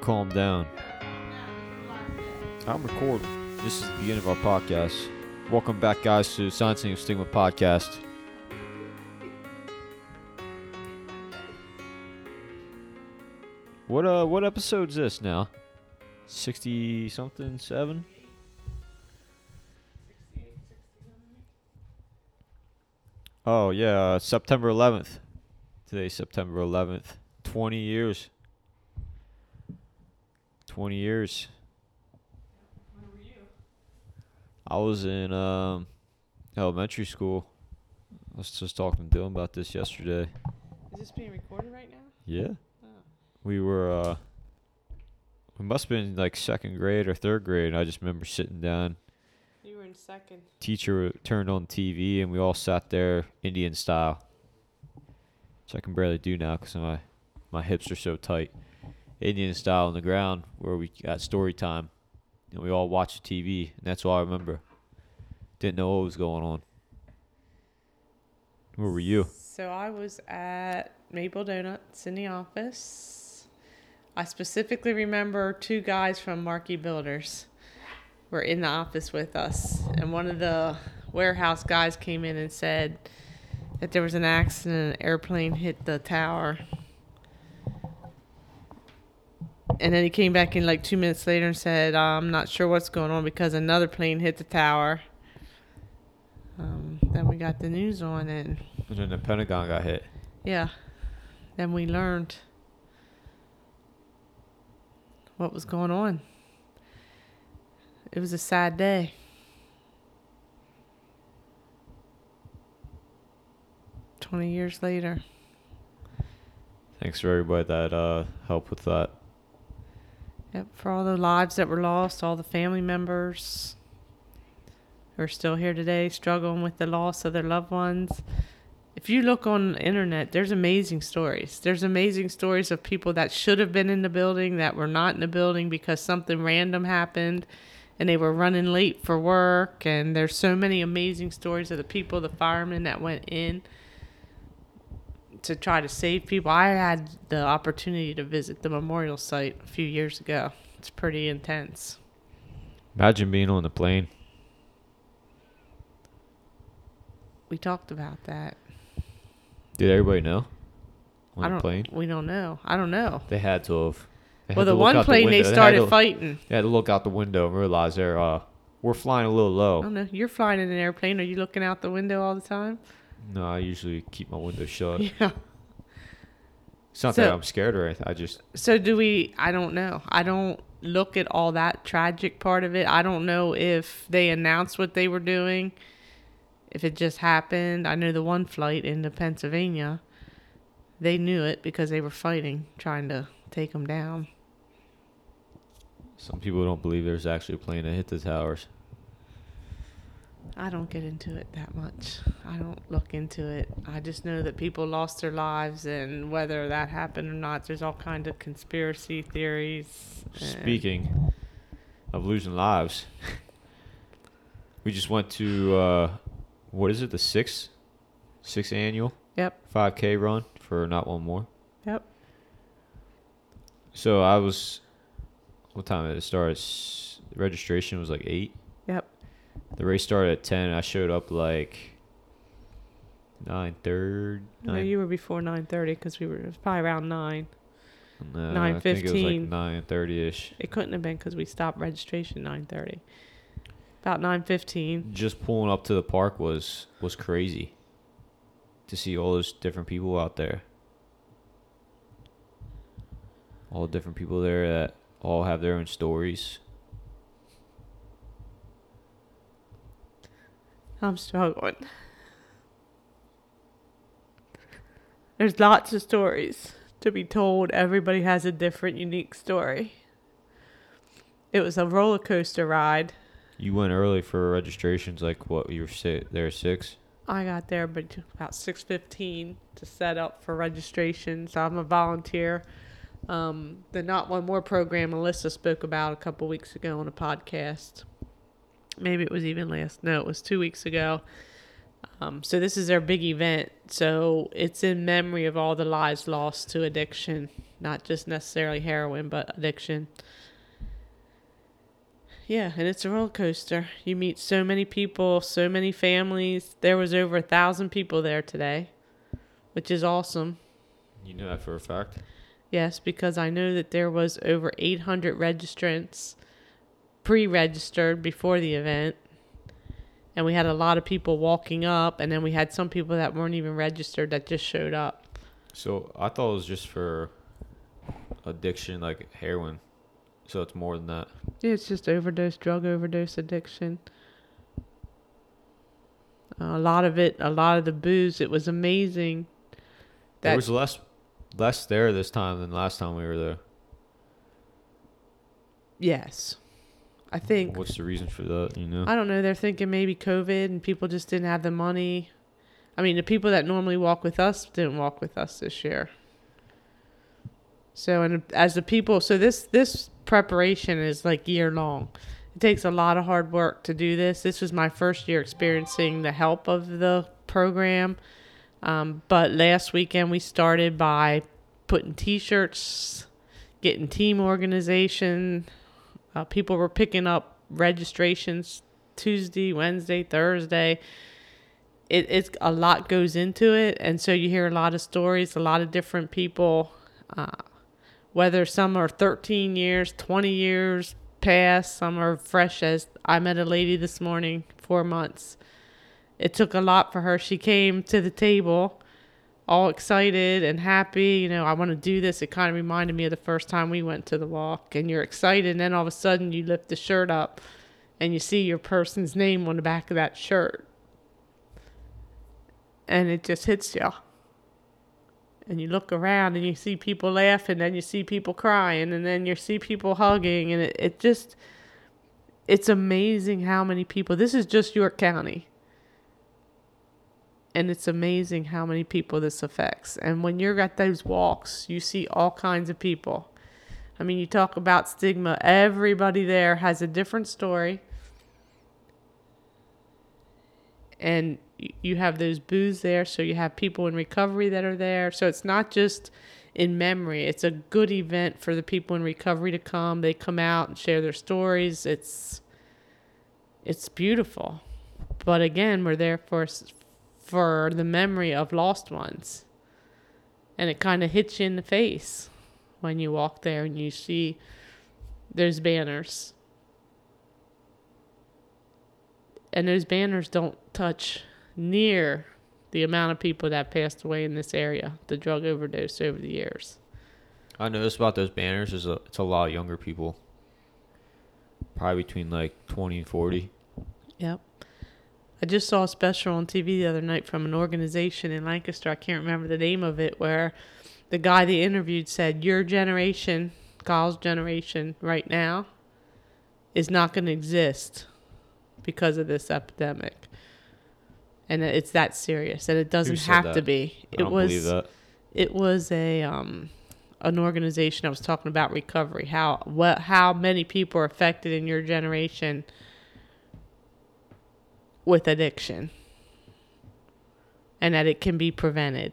calm down. I'm recording. This is the beginning of our podcast. Welcome back, guys, to Science and Stigma podcast. What uh, what episode's this now? Sixty something, seven. Oh yeah, uh, September 11th. Today's September 11th. 20 years. 20 years. Where were you? I was in um, elementary school. I was just talking to Dylan about this yesterday. Is this being recorded right now? Yeah. Oh. We were uh we must have been like second grade or third grade I just remember sitting down. You were in second. Teacher turned on TV and we all sat there Indian style. Which I can barely do now because my my hips are so tight. Indian style on the ground where we got story time and we all watched TV and that's all I remember. Didn't know what was going on. Where were you? So I was at Maple Donuts in the office. I specifically remember two guys from Marquee Builders were in the office with us, and one of the warehouse guys came in and said that there was an accident, an airplane hit the tower. And then he came back in like two minutes later and said, I'm not sure what's going on because another plane hit the tower. Um, then we got the news on it. And then the Pentagon got hit. Yeah. Then we learned what was going on. It was a sad day. Twenty years later. Thanks for everybody that uh helped with that. Yep, for all the lives that were lost, all the family members who are still here today struggling with the loss of their loved ones. If you look on the internet, there's amazing stories. There's amazing stories of people that should have been in the building that were not in the building because something random happened and they were running late for work. And there's so many amazing stories of the people, the firemen that went in to try to save people. I had the opportunity to visit the memorial site a few years ago. It's pretty intense. Imagine being on the plane. We talked about that. Did everybody know? On I don't. plane? We don't know. I don't know. They had to have. Well, the one plane they window. had started to- fighting. They had to look out the window and realize they're uh we're flying a little low. I don't know. You're flying in an airplane. Are you looking out the window all the time? No, I usually keep my window shut. Yeah. It's not that I'm scared or anything. I just So do we? I don't know. I don't look at all that tragic part of it. I don't know if they announced what they were doing, if it just happened. I know the one flight into Pennsylvania, they knew it because they were fighting, trying to take them down. some people don't believe there's actually a plane that hit the towers. I don't get into it that much. I don't look into it. I just know that people lost their lives, and whether that happened or not, there's all kind of conspiracy theories. Speaking of losing lives, we just went to uh what is it, the sixth sixth annual Yep. five K run for not one more. Yep. So I was, what time did it start? Registration was like eight. Yep. The race started at ten. I showed up like nine thirty. No, you were before nine thirty because we were it was probably around nine. no, I think it was like 9:15. nine thirty ish. It couldn't have been because we stopped registration nine thirty. About nine fifteen. Just pulling up to the park was was crazy. To see all those different people out there. All the different people there that all have their own stories. I'm struggling. There's lots of stories to be told. Everybody has a different, unique story. It was a roller coaster ride. You went early for registrations, like what you were si- there six. I got there but about six fifteen to set up for registration. So I'm a volunteer. Um, the Not One More program Alyssa spoke about a couple weeks ago on a podcast. Maybe it was even last. No, it was two weeks ago. Um, so this is their big event. So it's in memory of all the lives lost to addiction not just necessarily heroin, but addiction. Yeah, and it's a roller coaster. You meet so many people, so many families. There was over a thousand people there today, which is awesome. You know that for a fact. Yes, because I know that there was over 800 registrants pre-registered before the event. And we had a lot of people walking up and then we had some people that weren't even registered that just showed up. So I thought it was just for addiction, like heroin. So it's more than that. Yeah, it's just overdose, drug overdose addiction. a lot of it, a lot of the booze, it was amazing. There That was less less there this time than last time we were there. yes. I think What's the reason for that? You know. I don't know. They're thinking maybe COVID and people just didn't have the money. I mean, the people that normally walk with us didn't walk with us this year. So, and as the people, so this this preparation is like year long. It takes a lot of hard work to do this. This was my first year experiencing the help of the program. Um, but last weekend we started by putting T-shirts, getting team organization, uh, people were picking up registrations Tuesday, Wednesday, Thursday. It, it's a lot goes into it, and so you hear a lot of stories, a lot of different people. Uh, whether some are 13 years, 20 years past, some are fresh as I met a lady this morning, four months. It took a lot for her. She came to the table all excited and happy. You know, I want to do this. It kind of reminded me of the first time we went to the walk, and you're excited, and then all of a sudden you lift the shirt up and you see your person's name on the back of that shirt. And it just hits you. And you look around and you see people laughing, and you see people crying, and then you see people hugging, and it, it just, it's amazing how many people, this is just York County and it's amazing how many people this affects. And when you're at those walks, you see all kinds of people. I mean, you talk about stigma, everybody there has a different story. And you have those booths there, so you have people in recovery that are there. So it's not just in memory, it's a good event for the people in recovery to come. They come out and share their stories. It's it's beautiful. But again, we're there for for the memory of lost ones. And it kind of hits you in the face when you walk there and you see those banners. And those banners don't touch near the amount of people that passed away in this area, the drug overdose over the years. I noticed about those banners is a, it's a lot of younger people. Probably between like 20 and 40. Yep. I just saw a special on TV the other night from an organization in Lancaster. I can't remember the name of it, where the guy they interviewed said, Your generation, Kyle's generation right now, is not going to exist because of this epidemic. And it's that serious, and it doesn't have that? to be. I It don't was believe that. it was a um an organization I was talking about recovery how what how many people are affected in your generation with addiction and that it can be prevented.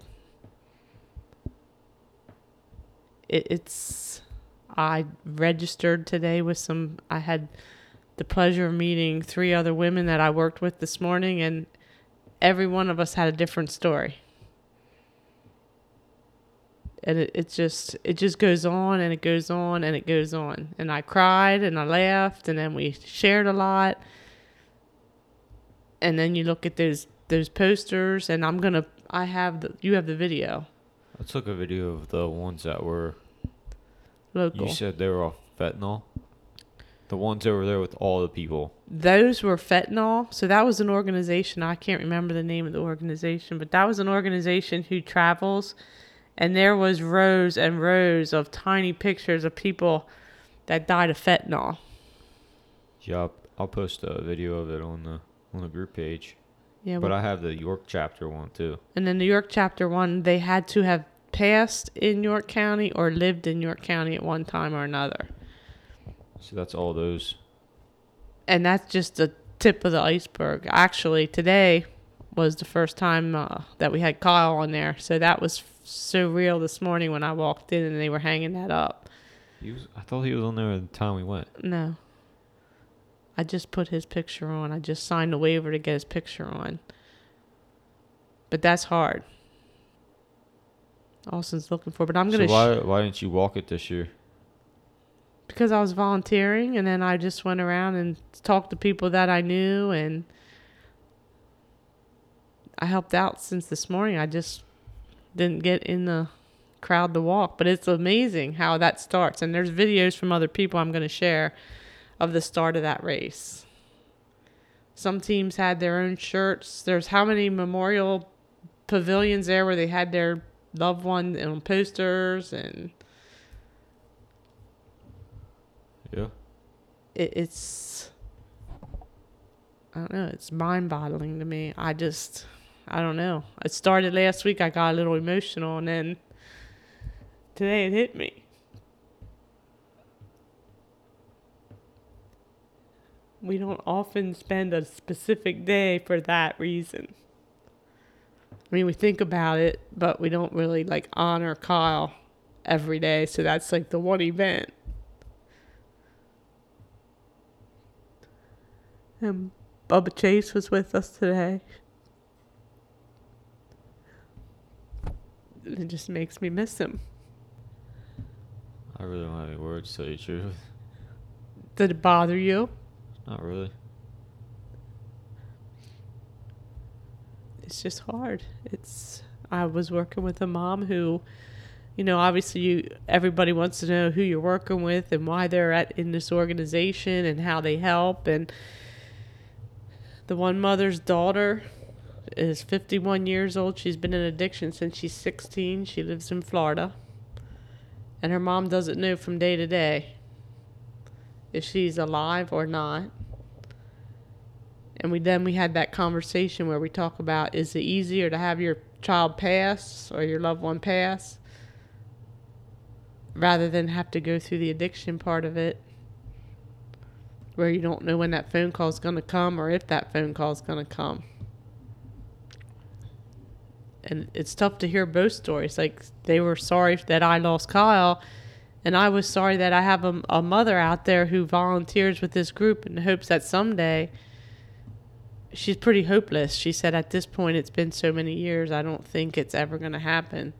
It, it's I registered today with some I had the pleasure of meeting three other women that I worked with this morning and every one of us had a different story. And it, it just it just goes on and it goes on and it goes on. And i cried and i laughed and then we shared a lot and then you look at those those posters and i'm gonna i have the you have the video I took a video of the ones that were. local You said they were off fentanyl. The ones over there with all the people. those were fentanyl so that was an organization i can't remember the name of the organization but that was an organization who travels and there was rows and rows of tiny pictures of people that died of fentanyl Yeah, I'll, I'll post a video of it on the on the group page. yeah But I have the York chapter one too. And then New York chapter one, they had to have passed in York County or lived in York County at one time or another. So that's all those. And that's just the tip of the iceberg. Actually, today was the first time uh, that we had Kyle on there. So that was so real this morning when I walked in and they were hanging that up. He was. I thought he was on there at the time we went. No. I just put his picture on. I just signed a waiver to get his picture on. But that's hard. Austin's looking for, but I'm gonna sh- why why didn't you walk it this year? because I was volunteering and then I just went around and talked to people that I knew and I helped out since this morning. I just didn't get in the crowd to walk, but it's amazing how that starts. And there's videos from other people I'm going to share of the start of that race. Some teams had their own shirts. There's how many memorial pavilions there where they had their loved one on posters and Yeah. it, it's I don't know, it's mind boggling to me. I just I don't know. It started last week, I got a little emotional and then today it hit me. We don't often spend a specific day for that reason. I mean, we think about it, but we don't really like honor Kyle every day. So that's like the one event. And Bubba Chase was with us today. It just makes me miss him. I really don't have any words to tell you the truth. Did it bother you? Not really. It's just hard. It's I was working with a mom who, you know, obviously you everybody wants to know who you're working with and why they're at in this organization and how they help and the one mother's daughter is 51 years old. She's been in addiction since she's 16. She lives in Florida. And her mom doesn't know from day to day if she's alive or not. And we then we had that conversation where we talk about is it easier to have your child pass or your loved one pass rather than have to go through the addiction part of it where you don't know when that phone call is going to come or if that phone call is going to come. And it's tough to hear both stories. Like they were sorry that I lost Kyle, and I was sorry that I have a, a mother out there who volunteers with this group in hopes that someday she's pretty hopeless. She said, At this point, it's been so many years, I don't think it's ever going to happen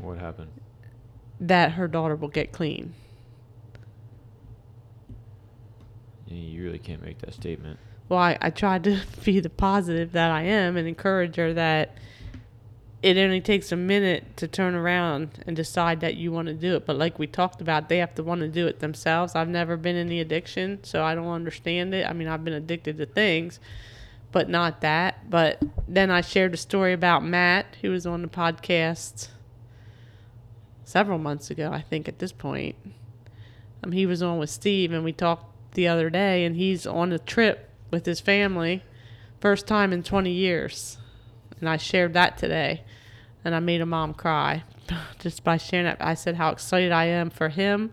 What happened? that her daughter will get clean. You really can't make that statement. Well, I, I tried to be the positive that I am and encourage her that it only takes a minute to turn around and decide that you want to do it. But like we talked about, they have to want to do it themselves. I've never been in the addiction, so I don't understand it. I mean, I've been addicted to things, but not that. But then I shared a story about Matt, who was on the podcast several months ago, I think, at this point. Um, he was on with Steve, and we talked the other day, and he's on a trip with his family, first time in 20 years. And I shared that today, and I made a mom cry just by sharing that. I said how excited I am for him,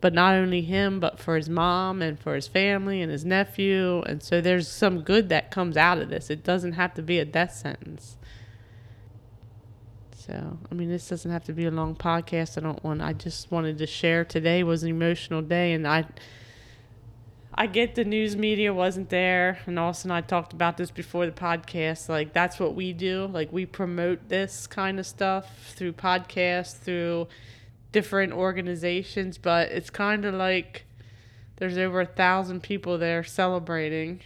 but not only him, but for his mom and for his family and his nephew. And so there's some good that comes out of this. It doesn't have to be a death sentence. So, I mean, this doesn't have to be a long podcast. I don't want, I just wanted to share today was an emotional day, and I, I get the news media wasn't there, and Austin and I talked about this before the podcast. Like that's what we do. Like we promote this kind of stuff through podcasts, through different organizations. But it's kind of like there's over a thousand people there celebrating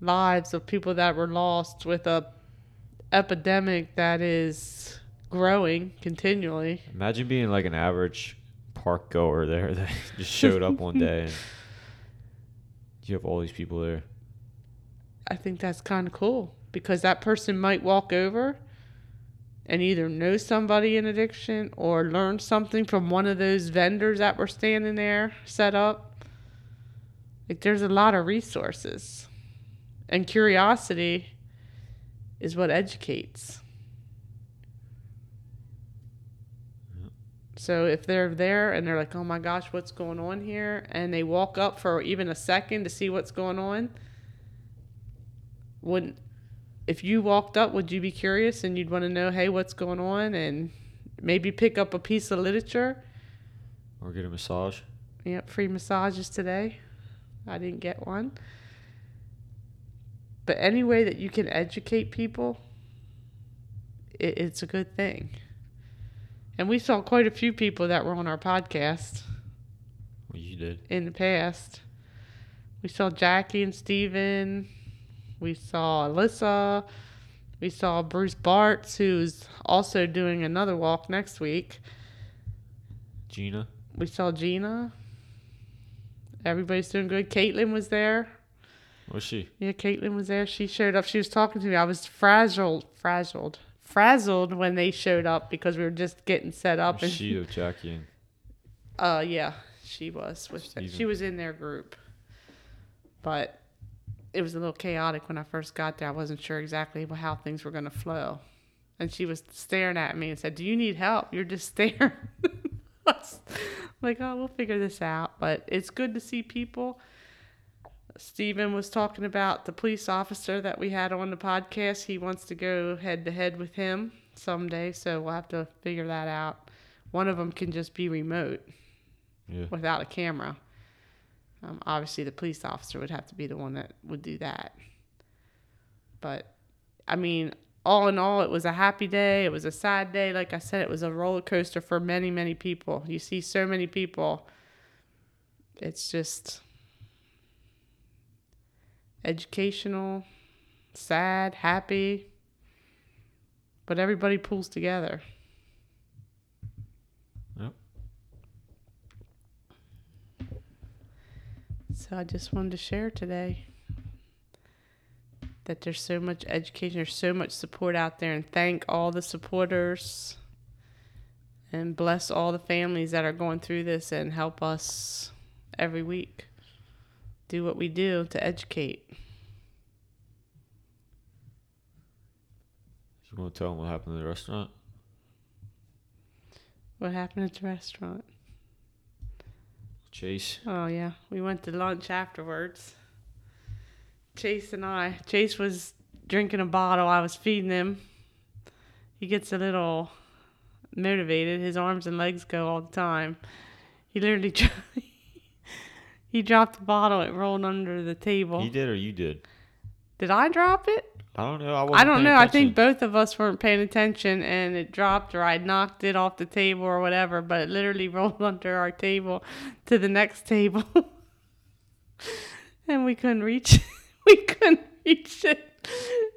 lives of people that were lost with a epidemic that is growing continually. Imagine being like an average park goer there that just showed up one day and you have all these people there. I think that's kind of cool because that person might walk over and either know somebody in addiction or learn something from one of those vendors that were standing there set up. Like there's a lot of resources. And curiosity is what educates. So if they're there and they're like, "Oh my gosh, what's going on here?" and they walk up for even a second to see what's going on, wouldn't if you walked up, would you be curious and you'd want to know, hey, what's going on, and maybe pick up a piece of literature? Or get a massage. Yep, free massages today. I didn't get one. But any way that you can educate people, it, it's a good thing. And we saw quite a few people that were on our podcast Well, you did. in the past. We saw Jackie and Steven. We saw Alyssa. We saw Bruce Bartz, who's also doing another walk next week. Gina. We saw Gina. Everybody's doing good. Caitlin was there. Was she? Yeah, Caitlin was there. She showed up. She was talking to me. I was frazzled, frazzled, frazzled when they showed up because we were just getting set up. And she of Jackie and uh, yeah, she was. With she was in their group, but it was a little chaotic when I first got there. I wasn't sure exactly how things were going to flow, and she was staring at me and said, "Do you need help? You're just staring." Like, oh, we'll figure this out. But it's good to see people. Stephen was talking about the police officer that we had on the podcast. He wants to go head to head with him someday, so we'll have to figure that out. One of them can just be remote yeah. without a camera. Um, obviously, the police officer would have to be the one that would do that. But, I mean, all in all, it was a happy day. It was a sad day. Like I said, it was a roller coaster for many, many people. You see so many people. It's just educational, sad, happy. But everybody pulls together. Yep. So I just wanted to share today that there's so much education, there's so much support out there, and thank all the supporters and bless all the families that are going through this and help us every week do what we do to educate. You want to tell them what happened in the restaurant? What happened at the restaurant? Chase. Oh yeah, we went to lunch afterwards. Chase and I. Chase was drinking a bottle. I was feeding him. He gets a little motivated. His arms and legs go all the time. He literally he dropped the bottle. It rolled under the table. He did or you did? Did I drop it? I don't know. I, I don't know. I think both of us weren't paying attention and it dropped or I knocked it off the table or whatever, but it literally rolled under our table to the next table. and we couldn't reach it. we couldn't reach it.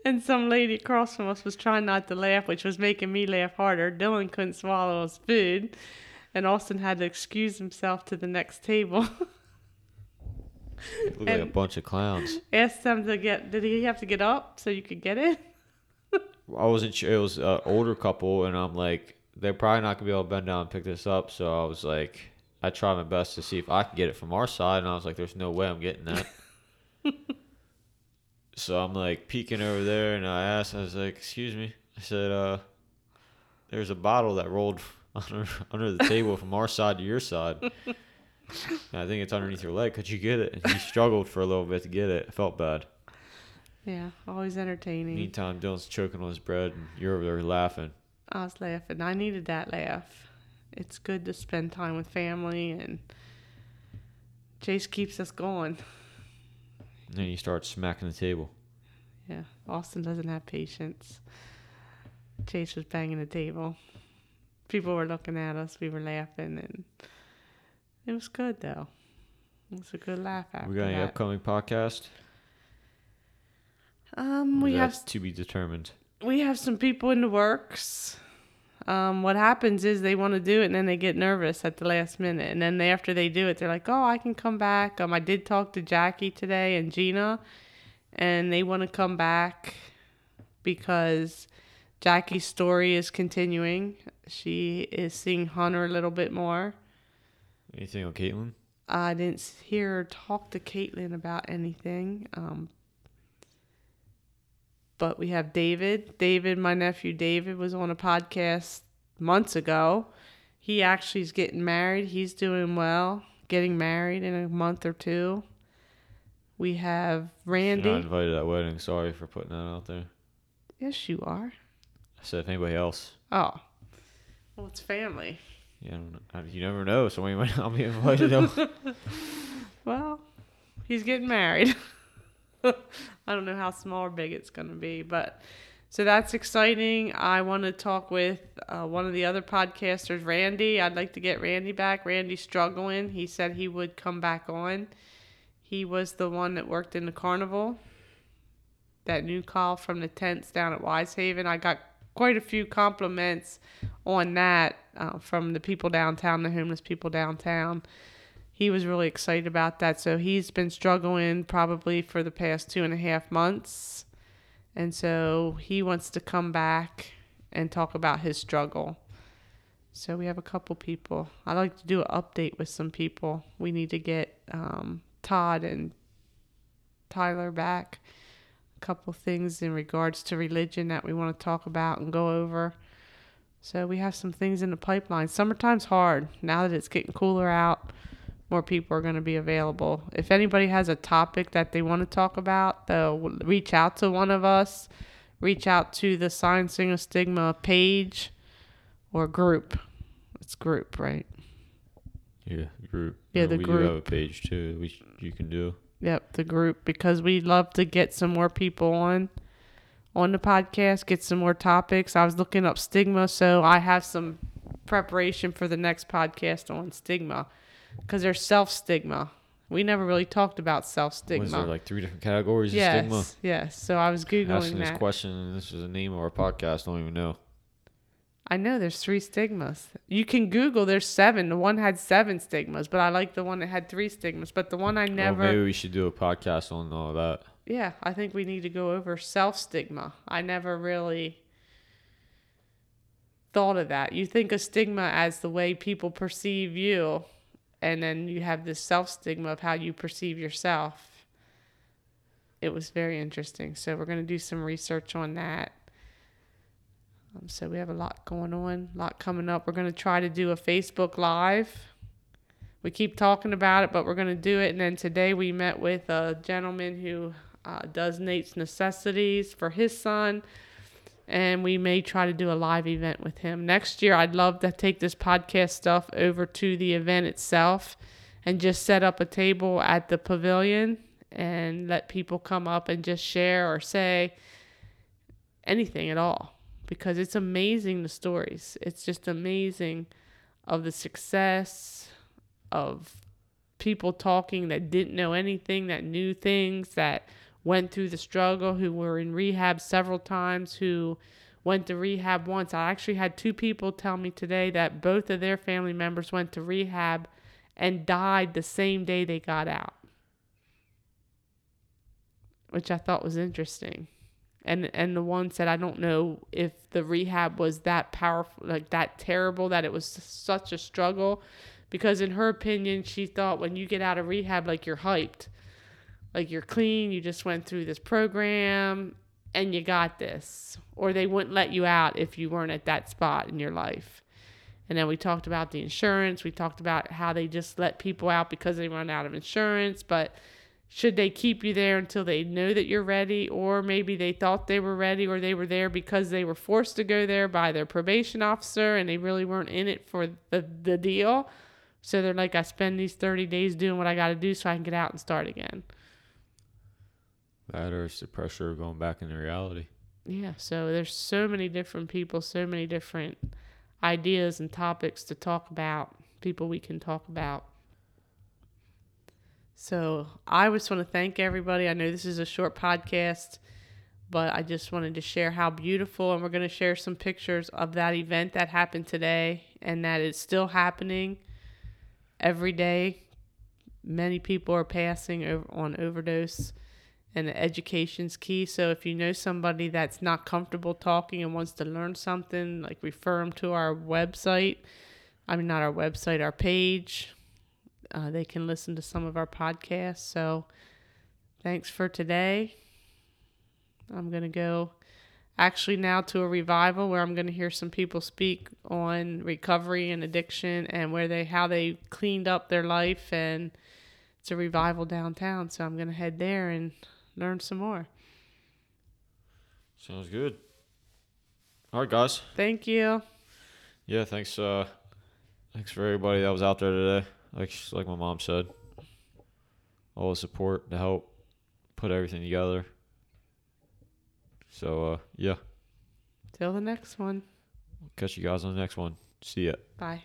And some lady across from us was trying not to laugh, which was making me laugh harder. Dylan couldn't swallow his food. And Austin had to excuse himself to the next table. Look like a bunch of clowns. Asked them to get did he have to get up so you could get it? I wasn't sure. It was an older couple, and I'm like, they're probably not gonna be able to bend down and pick this up. So I was like, I tried my best to see if I could get it from our side, and I was like, there's no way I'm getting that. so I'm like peeking over there, and I asked, I was like, excuse me, I said, uh, there's a bottle that rolled under under the table from our side to your side. And I think it's underneath your leg. Could you get it? And he struggled for a little bit to get it. I felt bad. Yeah, always entertaining. Meantime, Dylan's choking on his bread, and you're over there laughing. I was laughing. I needed that laugh. It's good to spend time with family, and Chase keeps us going. And then you start smacking the table. Yeah, Austin doesn't have patience. Chase was banging the table. People were looking at us. We were laughing, and it was good though. It was a good laugh after we got any that. upcoming podcast? Um, we have to be determined. we have some people in the works. Um, what happens is they want to do it and then they get nervous at the last minute, and then they, after they do it, they're like, "Oh, I can come back." Um, I did talk to Jackie today and Gina, and they want to come back because Jackie's story is continuing. She is seeing Hunter a little bit more. Anything on Caitlin? I didn't hear her talk to Caitlin about anything. Um, but we have David. David, my nephew David, was on a podcast months ago. He actually is getting married. He's doing well, getting married in a month or two. We have You're Randy. not invited to that wedding. Sorry for putting that out there. Yes, you are. I said if anybody else. Oh. Well, it's family. Yeah. I- you never know. Somebody might not be invited. Well, he's getting married. I don't know how small or big it's going to be, but so that's exciting. I want to talk with uh, one of the other podcasters, Randy. I'd like to get Randy back. Randy's struggling. He said he would come back on. He was the one that worked in the carnival. That new call from the tents down at Wisehaven. I got quite a few compliments on that uh, from the people downtown, the homeless people downtown he was really excited about that. So he's been struggling probably for the past two and a half months. And so he wants to come back and talk about his struggle. So we have a couple people. I'd like to do an update with some people. We need to get um, Todd and Tyler back. Couple things in regards to religion that we want to talk about and go over. So we have some things in the pipeline. Summertime's hard now that it's getting cooler out more people are going to be available. If anybody has a topic that they want to talk about, they'll reach out to one of us, reach out to the Silencing of Stigma page or group. It's group, right? yeah, group. Yeah, the we group. do have a page too. We you can do. Yep, the group because we love to get some more people on on the podcast, get some more topics. I was looking up stigma, so I have some preparation for the next podcast on stigma because there's self stigma. We never really talked about self stigma. Was there like three different categories yes, of stigma? yes. So I was googling Asking this question, and this is the name of our podcast. I don't even know. I know there's three stigmas. You can Google. There's seven. The one had seven stigmas, but I like the one that had three stigmas. But the one I Well, never. maybe we should do a podcast on all that. yeah, I think we need to go over self stigma. I never really thought of that. You think of stigma as the way people perceive you, and then you have this self stigma of how you perceive yourself. It was very interesting. So we're going to do some research on that. Um, so we have a lot going on, a lot coming up. We're going to try to do a Facebook Live. We keep talking about it, but we're going to do it. And then today we met with a gentleman who uh, does Nate's necessities for his son. And we may try to do a live event with him. Next year, I'd love to take this podcast stuff over to the event itself and just set up a table at the pavilion and let people come up and just share or say anything at all because it's amazing the stories. It's just amazing of the success of people talking that didn't know anything, that knew things, that went through the struggle, who were in rehab several times, who went to rehab once. I actually had two people tell me today that both of their family members went to rehab and died the same day they got out. Which I thought was interesting. And and the one said I don't know if the rehab was that powerful like that terrible that it was such a struggle. Because in her opinion she thought when you get out of rehab like you're hyped. Like you're clean you just went through this program and you got this. Or they wouldn't let you out if you weren't at that spot in your life. And then we talked about the insurance. We talked about how they just let people out because they run out of insurance. But should they keep you there until they know that you're ready? Or maybe they thought they were ready or they were there because they were forced to go there by their probation officer and they really weren't in it for the, the deal. So they're like i spend these 30 days doing what i got to do so i can get out and start again. That or it's the pressure of going back into reality. yeah so there's so many different people so many different ideas and topics to talk about people we can talk about so i just want to thank everybody i know this is a short podcast but i just wanted to share how beautiful and we're going to share some pictures of that event that happened today and that is still happening every day many people are passing over on overdose and education's key. So if you know somebody that's not comfortable talking and wants to learn something, like refer them to our website. I mean, not our website, our page. Uh, they can listen to some of our podcasts. So thanks for today. I'm going to go actually now to a revival where I'm going to hear some people speak on recovery and addiction and where they how they cleaned up their life and it's a revival downtown so I'm going to head there and learn some more. Sounds good. All right, guys. Thank you. Yeah, thanks. Uh, thanks for everybody that was out there today. Like like my mom said, all the support to help put everything together. So uh, yeah, Till the next one. catch you guys on the next one. See ya. Bye.